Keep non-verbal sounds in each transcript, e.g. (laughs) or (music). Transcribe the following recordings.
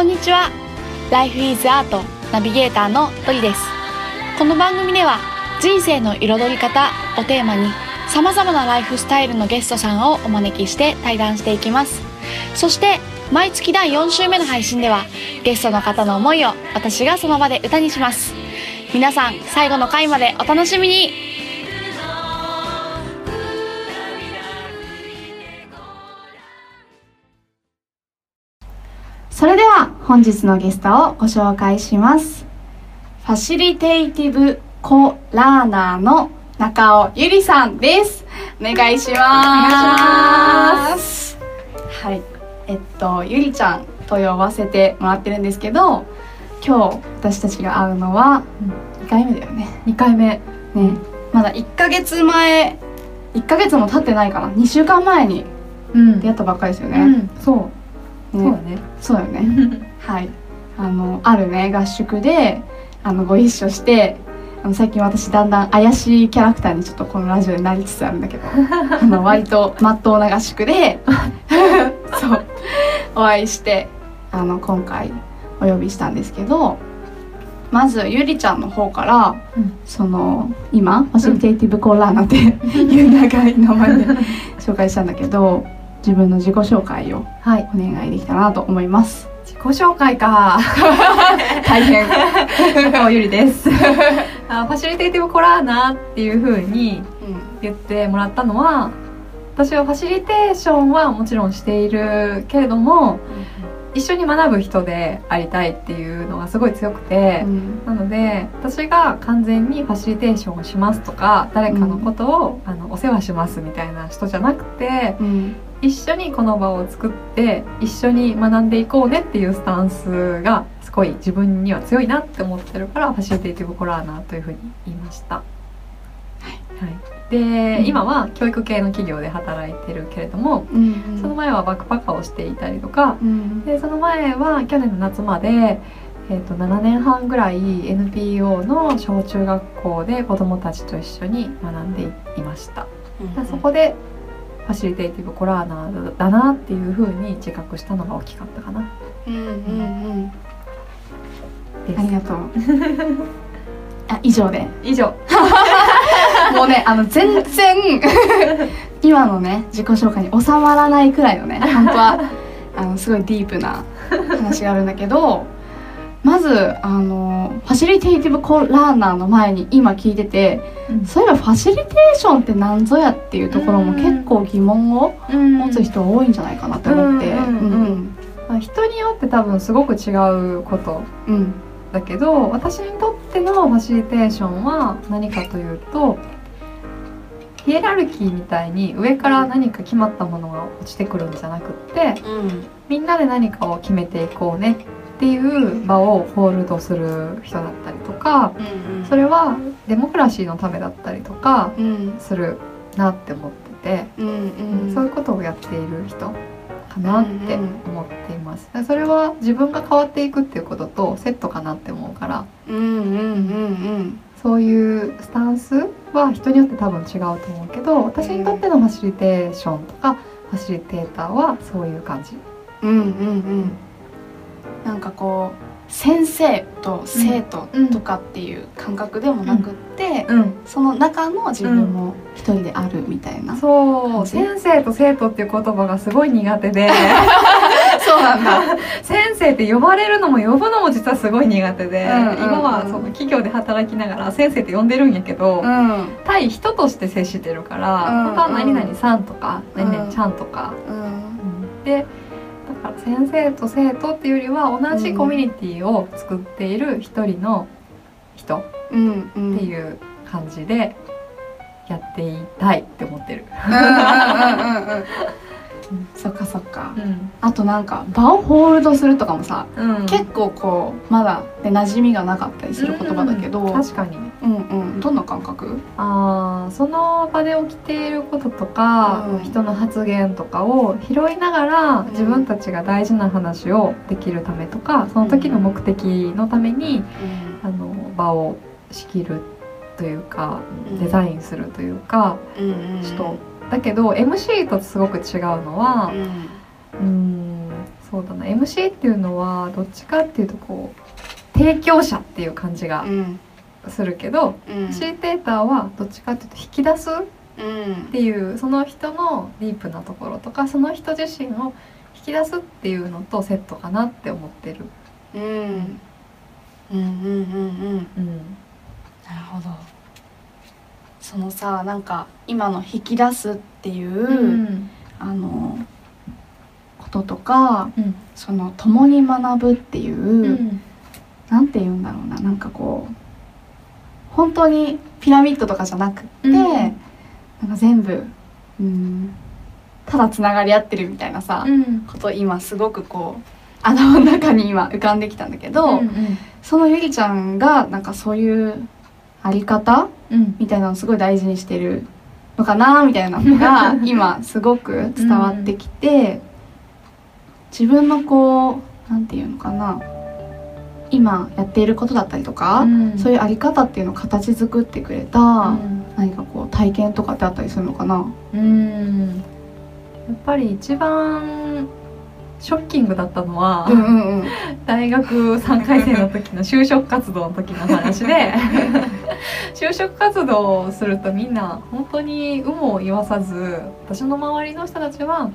こんにちは。Life is Art ナビゲーターのトリです。この番組では人生の彩り方をテーマに様々なライフスタイルのゲストさんをお招きして対談していきます。そして毎月第4週目の配信ではゲストの方の思いを私がその場で歌にします。皆さん最後の回までお楽しみに。本日のゲストをご紹介します。ファシリテイティブコラーナーの中尾ゆりさんです。お願いします。はい。えっとゆりちゃんと呼ばせてもらってるんですけど今日私たちが会うのは2回目だよね。2回目。ね。まだ1ヶ月前1ヶ月も経ってないかな。2週間前にうん。出会ったばっかりですよね、うん。そう、ね。そうだね。そうだよね (laughs) はい。あのあるね合宿であのご一緒してあの最近私だんだん怪しいキャラクターにちょっとこのラジオでなりつつあるんだけど (laughs) あの割とまっとうな合宿で (laughs) そうお会いしてあの今回お呼びしたんですけどまずゆりちゃんの方から、うん。その今ファシリテイティブコーラーなん。ていう長い名前で (laughs) 紹介したんだけど自分の自己紹介をはい。お願いできたらなと思います自己紹介か。(laughs) 大変。中尾ゆりです。(laughs) あファシリテーティブコラーナっていう風に言ってもらったのは私はファシリテーションはもちろんしているけれども一緒に学ぶ人でありたいっていうのがすごい強くて、なので私が完全にファシリテーションをしますとか誰かのことを、あのお世話しますみたいな人じゃなくてうん一緒にこの場を作って一緒に学んでいこうねっていうスタンスがすごい自分には強いなって思ってるからファシリテーティブコラーナーというふうに言いました。はい、で、うん。今は教育系の企業で働いてるけれども、うんその前はバックパッカーをしていたりとかうんでその前は去年の夏まで、えー、と7年半ぐらい NPO の小中学校で子どもたちと一緒に学んでいました。でそこでファシリテーティブコラーナーだなっていうふうに自覚したのが大きかったかな。うんうんうん。ありがとう。(laughs) あ以上で。以上。(laughs) (laughs) もうねあの全然今のね自己紹介に収まらないくらいのね本当はあのすごいディープな話があるんだけどまずあのファシリテイティブコラーナーの前に今聞いててそういえばファシリテーションって何ぞやっていうところも結構疑問を持つ人多いんじゃないかなって思って。うん。人によって多分すごく違うことうん。うんだけど私にとってのファシリテーションは何かというとヒエラルキーみたいに上から何か決まったものが落ちてくるんじゃなくってみんなで何かを決めていこうねっていう場をホールドする人だったりとかうんそれはデモクラシーのためだったりとかうん。するなって思ってて、うんうん。そういうことをやっている人かなって思っています。それは自分が変わっていくっていうこととセットかなって思うからうんうんうんそういうスタンスは人によって多分違うと思うけど私にとってのファシリテーションとかファシリテーターはそういう感じ。うんうんうんうんなんかこう先生と生徒とかっていう感覚でもなくって、うん、その中の自分も一人であるみたいな、そう。先生と生徒っていう言葉がすごい苦手で。(laughs) そうなんだ。先生って呼ばれるのも呼ぶのも実はすごい苦手で、うんうんうん。今はその企業で働きながら先生って呼んでるんやけど、うん。対人として接してるから、うん本当は何々さんとか、うん何々ちゃんとか、うん。で先生と生徒っていうよりは同じコミュニティを作っている一人の人っていう感じでやっていたいって思ってる。うんうんうんうんうんそっかそっか。うん。あとなんか場をホールドするとかもさ、うん。結構こうまだで馴染みがなかったりする言葉だけど、うん確かに。うんうん。どんな感覚？あーその場で起きていることとか、うん。人の発言とかを拾いながらん。自分たちが大事な話をできるためとかその時の目的のためにあの場を仕切るというかうん。デザインするというかうんうん人だけど MC とすごく違うのはうん。うんそうだな。MC っていうのはどっちかっていうとこう提供者っていう感じがうん。するけど、うん。ファシリテーターはどっちかっていうと引き出すっうん。ていうその人のディープなところとかその人自身を引き出すっていうのとセットかなって思ってる。うん。うんうんうんうんうんなるほどそのさなんか今の引き出すっていう、うん。あのこととかうん。その共に学ぶっていう、うん。なんて言うんだろうななんかこう本当にピラミッドとかじゃなくって、うん。なんか全部うんただつながり合ってるみたいなさ、うん。こと今すごくこう頭の中に今浮かんできたんだけど、うん。そのゆりちゃんがなんかそういうあり方？うん。みたいなのをすごい大事にしてるのかな？みたいなのが (laughs) 今すごく伝わってきて、自分のこうなんていうのかな？今やっていることだったりとか、うん。そういうあり方っていうのを形作ってくれた、うん。何かこう体験とかってあったりするのかな？うん。やっぱり一番ショッキングだったのは、うんうんうん。大学3回生の時の就職活動の時の話で (laughs) 就職活動をするとみんな本当に有無を言わさず私の周りの人たちは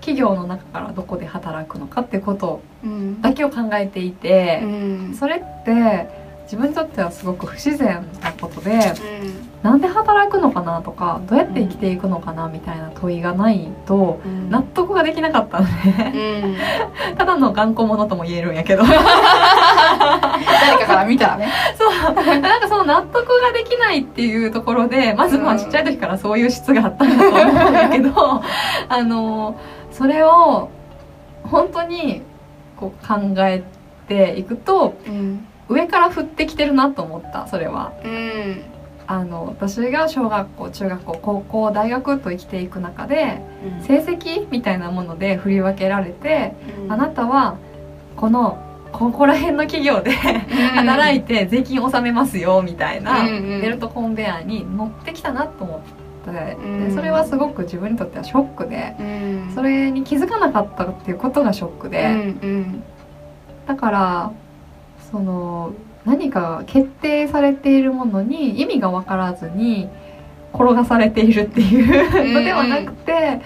企業の中からどこで働くのかってことうん。だけを考えていてう、ん。それって自分にとってはすごく不自然なことでなんで働くのかなとかどうやって生きていくのかなみたいな問いがないとうん。納得ができなかったのでうん。(laughs) ただの頑固者とも言えるんやけど。誰かから見たらね。(laughs) そう。なんかその納得ができないっていうところでまずまあうんちっちゃい時からそういう質があったんだと思うんだけどあのそれを本当にこう考えていくとうん上から降ってきてるなと思ったそれは。うん。あの私が小学校中学校高校大学と生きていく中で成績みたいなもので振り分けられて、あなたはこのここら辺の企業で働いて税金納めますよみたいなうんうん。ベルトコンベヤーに乗ってきたなと思ってうん。でそれはすごく自分にとってはショックでうん。それに気づかなかったっていうことがショックうんでうん。だからその何か決定されているものに意味が分からずに転がされているっていうのではなくて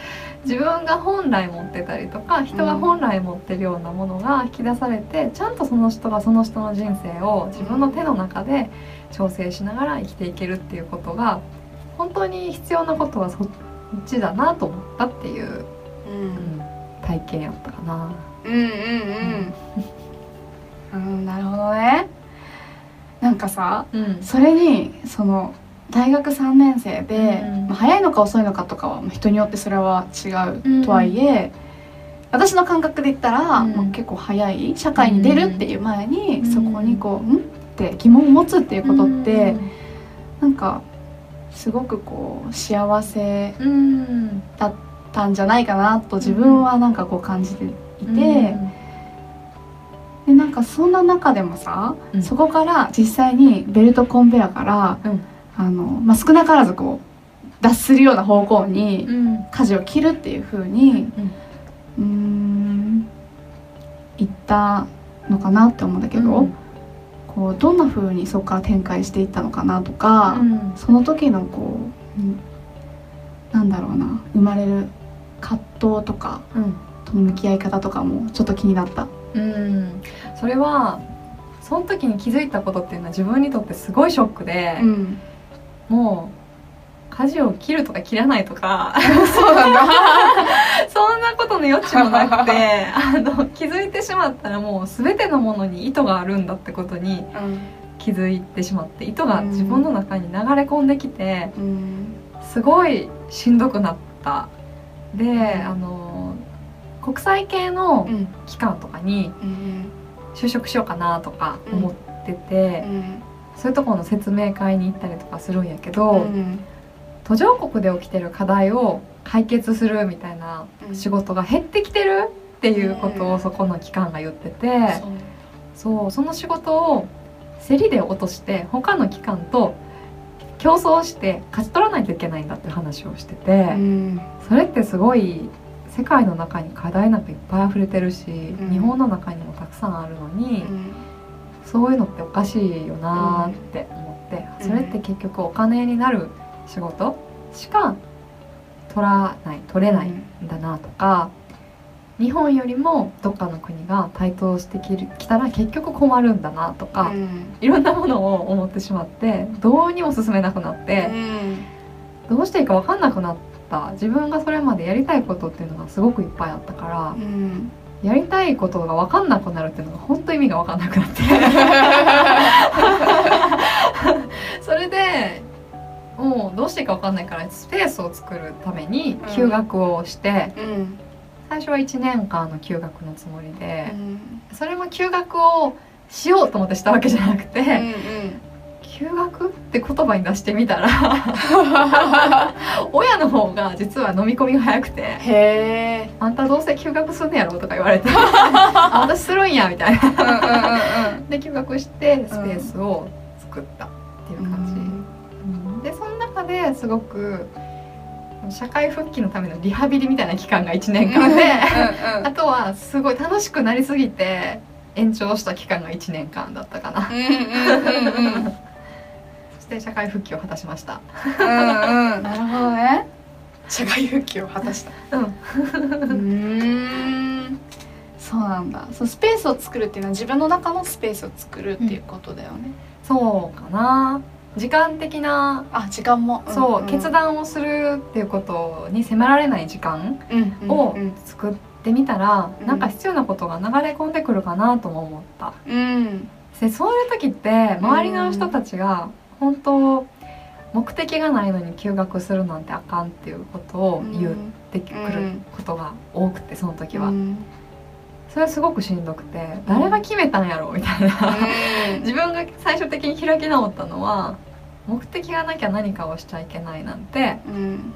自分が本来持ってたりとか人が本来持ってるようなものが引き出されてちゃんとその人がその人の人生を自分の手の中で調整しながら生きていけるっていうことが本当に必要なことはそっちだなと思ったっていう、うんうん。体験やったかな。うんうんうんうんなるほどね。なんかさうん。それにその大学3年生で、うんまあ、早いのか遅いのかとかはまあ人によってそれは違うん。うとはいえ、私の感覚で言ったら、うん。まあ、結構早い社会に出るっていう前に、うん。そこにこう「ん?」って疑問を持つっていうことって、なんかすごくこう幸せうん。だったんじゃないかなと自分はなんかこう感じていて、でなんかそんな中でもさ、うん。そこから実際にベルトコンベヤから、うん。あのまあ、少なからずこう脱するような方向にうん。舵を切るっていう風にうーん言ったのかなって思うんだけど、うん。こうどんな風にそこから展開していったのかなとか、うん。その時のこう、うんなんだろうな生まれる葛藤とかうん。との向き合い方とかもちょっと気になった。うん。それはその時に気づいたことっていうのは自分にとってすごいショックで、うん、もう舵を切るとか切らないとか。そうなんだ。(laughs) そんなことの余地もなくて (laughs) あの気づいてしまったらもう全てのものに意図があるんだってことに気づいてしまって意図が自分の中に流れ込んできてうん。すごいしんどくなった。であの国際系のうん。機関とかにうん就職しようかなとか思ってて、うん。そういうところの説明会に行ったりとかするんやけど、うん途上国で起きてる課題を解決するみたいな仕事が減ってきてるっていうことをそこの機関が言ってて、そうその仕事を競りで落として他の機関と競争して勝ち取らないといけないんだって話をしてて、うん。それってすごい世界の中に課題なんかいっぱい溢れてるし、ん。日本の中にもたくさんあるのに、うん。そういうのっておかしいよなーって思って、うん。それって結局お金になる仕事しか取らない取れないんだなとか、日本よりもどっかの国が台頭してきるきたら結局困るんだなとか、うん。いろんなものを思ってしまってどうにも進めなくなって、どうしていいか分かんなくなった。自分がそれまでやりたいことっていうのがすごくいっぱいあったから、うんやりたいことが分かんなくなるっていうのが本当意味が分かんなくなって。(laughs) それでもうどうしていいか分かんないからスペースを作るために休学をして、うん。最初は1年間の休学のつもりでう、ん。それも休学をしようと思ってしたわけじゃなくて、うん休学って言葉に出してみたら (laughs) 親の方が実は飲み込みが早くてへえ「あんたどうせ休学すんねやろ」とか言われて「(laughs) あ私するんや」みたいな。うんうんうんで休学してスペースを作ったっていう感じ、うん。うんでその中ですごく社会復帰のためのリハビリみたいな期間が1年間で、あとはすごい楽しくなりすぎて延長した期間が1年間だったかな、して社会復帰を果たしました。うんうん。(laughs) なるほどね。社会復帰を果たした。うん。うーん。そうなんだ。そうスペースを作るっていうのは自分の中のスペースを作るっていうことだよね、そうかな。時間的なあ時間も。そう、ん。ん決断をするっていうことに迫られない時間うんをうん作ってみたら、うん。なんか必要なことが流れ込んでくるかなとも思った。うん。でそういう時って周りの人たちが本当目的がないのに休学するなんてあかんっていうことを言ってくることが多くてその時は、うん。それはすごくしんどくて誰が決めたんやろみたいな。(laughs) 自分が最終的に開き直ったのは目的がなきゃ何かをしちゃいけないなんてうん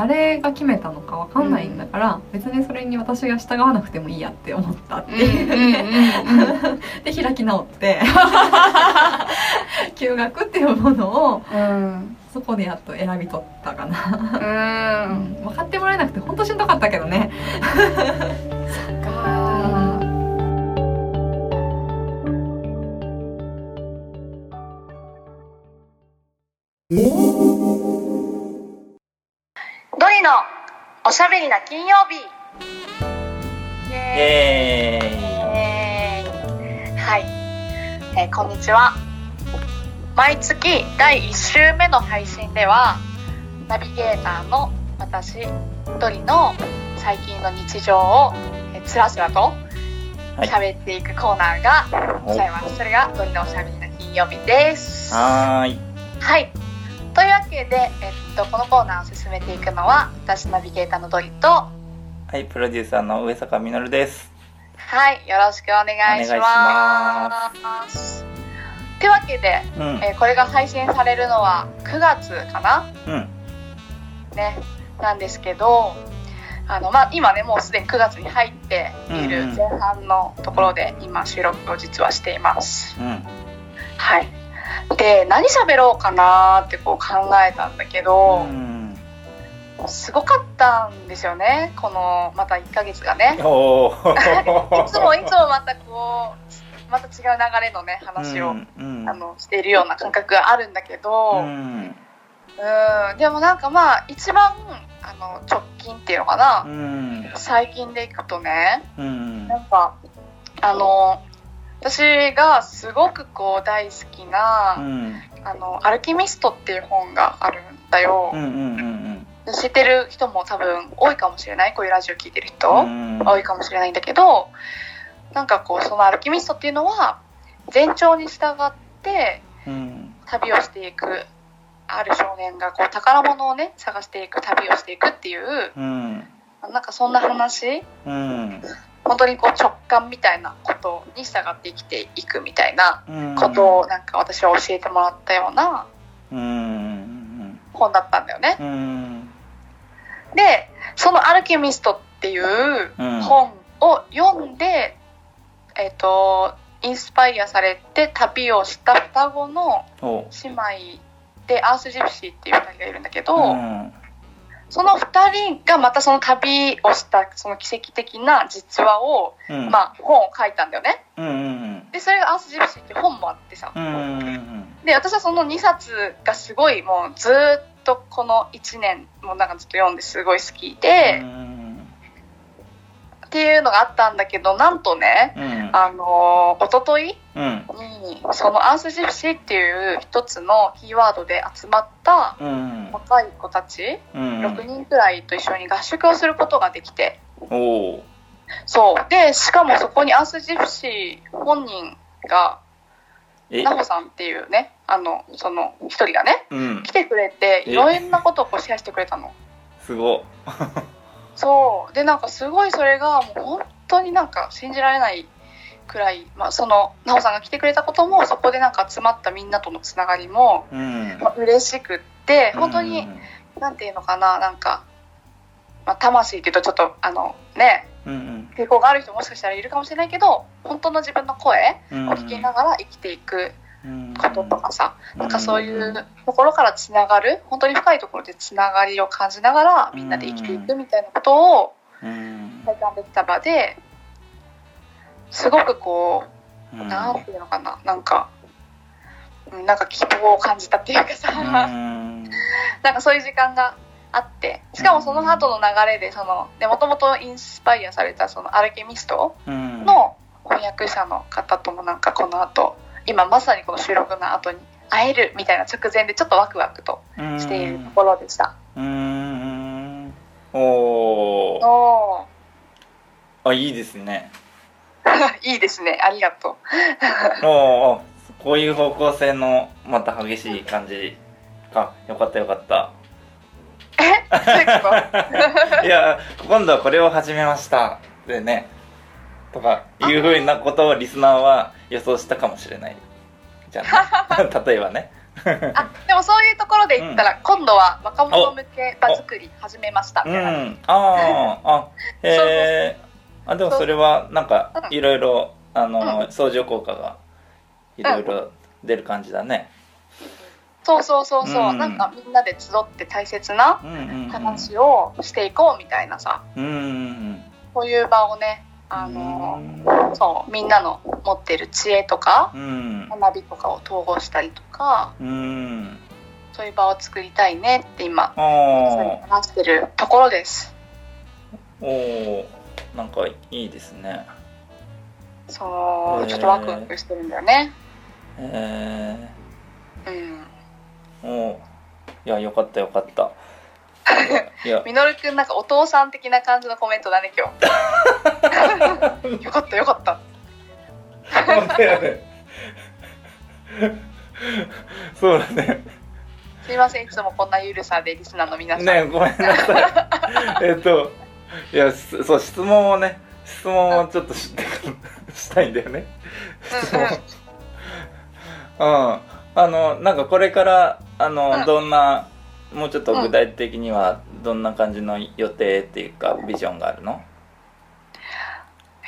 誰が決めたのかわかんないんだから、別にそれに私が従わなくてもいいやって思ったってう。んいう、うん。(laughs) で開き直って (laughs) 休学っていうものをうん。そこでやっと選び取ったかな、うん。うん。分かってもらえなくて本当しんどかったけどね。かドリのおしゃべりな金曜日。イイエエーイ。はい、えーこんにちは。毎月第1週目の配信ではナビゲーターの私ドリの最近の日常をえーつらつらとはい。喋っていくコーナーがございます、それがのおしゃべりな金曜日です。はーい。はい。というわけで、えっと、このコーナーを進めていくのは、私ナビゲーターのドリと、ははいプロデューサーの上坂みのるです。い、よろしくお願いします。というわけで、うん。えーこれが配信されるのは9月かな？うん。ね、なんですけど、あの、まあ、今ね、もうすでに9月に入っている前半のところで、今収録を実はしています。うん。はい。で、何喋ろうかなーってこう考えたんだけど、うんすごかったんですよね。このまた1ヶ月がね。(laughs) いつもいつもまたこうまた違う流れのね話を、うんうん。あのしているような感覚があるんだけど、ううんん。でもなんかまあ一番あの直近っていうのかな、うん。最近でいくとねうん。なんかあの私がすごくこう大好きな「うん。あのアルキミスト」っていう本があるんだよ。う、んうん知ってる人も多分多いかもしれない？こういうラジオ聞いてる人、うん。多いかもしれないんだけどなんかこうそのアルキミストっていうのは前兆に従ってうん。旅をしていくある少年がこう宝物をね探していく旅をしていくっていううん。なんかそんな話？うん本当にこう直感みたいなことに従って生きていくみたいなうん。ことをなんか私は教えてもらったようなうん。本だったんだよね。うん。でその「アルキミスト」っていううん。本を読んで、えっ、とインスパイアされて旅をした双子のお。姉妹でアースジプシーっていう2人がいるんだけど、うんその2人がまたその旅をしたその奇跡的な実話を、うん。まあ、本を書いたんだよね。うんうんでそれが「アースジプシー」って本もあってさ、うんうんうんで私はその2冊がすごいもうずーっとこの1年もなんかずっと読んですごい好きで、うんっていうのがあったんだけどなんとねうん。あのー、一昨日うん。にそのアースジプシーっていう一つのキーワードで集まったうん。若い子たちうん。6人くらいと一緒に合宿をすることができて。おおそう。でしかもそこにアースジプシー本人がえ？ナホさんっていうねあのその一人がねうん。来てくれてえ？いろんなことをこうシェアしてくれたの。すごそう。でなんかすごいそれがもう本当になんか信じられないくらい、まあ、そのナホさんが来てくれたこともそこでなんか集まったみんなとのつながりも、うん。まあ、嬉しくって本当に、うんなんていうのかななんか、まあ、魂っていうとちょっとあのねうん抵抗がある人もしかしたらいるかもしれないけど本当の自分の声うんを聞きながら生きていく。うんこととかさ、なんかそういうところからつながる本当に深いところでつながりを感じながらみんなで生きていくみたいなことをうん。体感できた場ですごくこううん。なんていうのかななんかうんなんか希望を感じたっていうかさ、うん。(laughs) なんかそういう時間があってしかもその後の流れでそのもともとインスパイアされたそのアルケミストうん。の翻訳者の方ともなんかこの後今まさにこの収録の後に会えるみたいな直前でちょっとワクワクとしているところでした。うんおおおあいいですね。ー (laughs) いいですね。ありがとう。(laughs) おおこういう方向性のまた激しい感じか。よかったよかった。え？(laughs) いや今度はこれを始めました。でね。とかいうふうなことをリスナーは予想したかもしれないじゃあ、ね、(laughs) 例えばね。あでもそういうところで言ったら、今度は若者向け場作り始めましたみうたいな。ん。ああ (laughs) あへえあでもそれはなんかうん。いろいろあうの相乗効果がいろいろ出る感じだね。そうそうそうそう、うん。なんかみんなで集って大切なうんうんうん。話をしていこうみたいなさ。うんうんこういう場をねあのそうみんなの持ってる知恵とかうん。学びとかを統合したりとかうん。そういう場を作りたいねって今あ話してるところです。ーおー。なんかいいですね。そうちょっとワクワクしてるんだよね。えうん。ー、おー。いやよかったよかった。(laughs) いや。みのるくんなんかお父さん的な感じのコメントだね今日。(laughs) よかったよかったそうだね。すいませんいつもこんなゆるさでリスナーの皆さん、ねごめんなさい。えっといやすそう質問をね質問をちょっとし (laughs) したいんだよね。質問。うん。あのなんかこれからあの、うん。どんなもうちょっと具体的にはどんな感じの予定っていうかビジョンがあるの？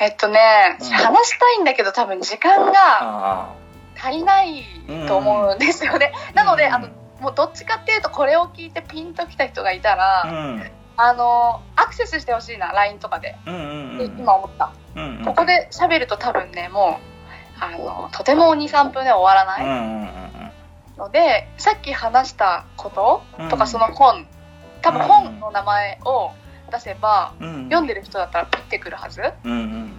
えっとね、うん。話したいんだけど多分時間があ足りないと思うんですよね、なので、うん。あのもうどっちかっていうとこれを聞いてピンときた人がいたあら、うん。あのアクセスしてほしいな LINE とかで、うんうんでうん。今思った、うんうんここで喋ると多分ねもうあのとても23分で終わらないうんうんうんので、さっき話したことうん。とかその本。多分本の名前を出せば、うん。うん読んでる人だったらピッてくるはず。うんうん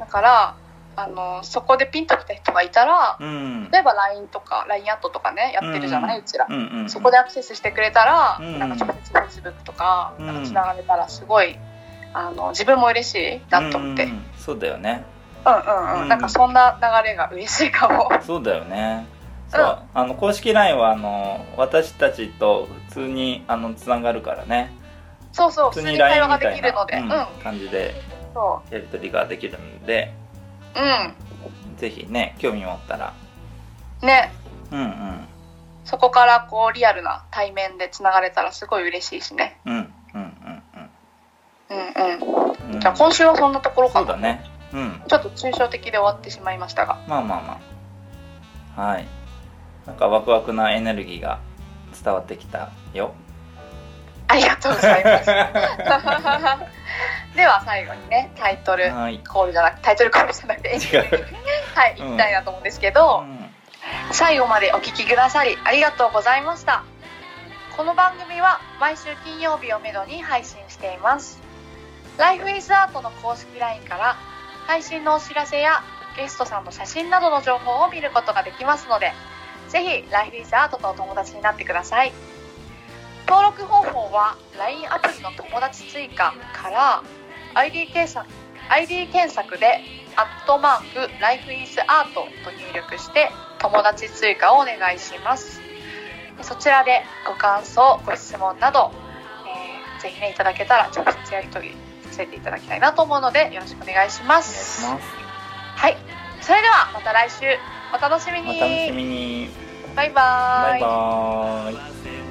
だからあのそこでピンときた人がいたらうん。うん例えば LINE とか LINE アットとかねやってるじゃない、うちら、うんうんそこでアクセスしてくれたら、うん。なんか直接 Facebook とかつながれたらすごいあの自分も嬉しいなと思って、うんん、ううん。そうだよね。うんうんうん。なんかそんな流れが嬉しいかも。そうだよね。そう、あの公式 LINE はあの私たちと普通にあのつながるからねそうそう普通に会話ができるので。うん、うん。感じでそやり取りができるので。ううん。ぜひね興味持ったら。ね。うんうん。そこからこうリアルな対面でつながれたらすごい嬉しいしね。うんうんうん。うんうん。うん。じゃあ今週はそんなところかな、そうだね。うん。ちょっと抽象的で終わってしまいましたが。まあまあまあ。はい。なんかワクワクなエネルギーが伝わってきたよありがとうございます。(laughs) では最後にねタイトルはい。コールじゃなくタイトルコールじゃなくて (laughs) はいうん。行きたいなと思うんですけど、最後までお聞きくださりありがとうございました。この番組は毎週金曜日をめどに配信しています。Life is Art の公式 LINE から配信のお知らせやゲストさんの写真などの情報を見ることができますのでぜひ Life is Art とお友達になってください登録方法は LINE アプリの友達追加から ID 検索 ID 検索で「アットマーク Life is Art」と入力して友達追加をお願いします。そちらでご感想ご質問など、えーぜひねいただけたら直接やり取りさせていただきたいなと思うのでよろしくお願いします。はい。それではまた来週。お楽しみに。お楽しみに。バイバーバイバーイ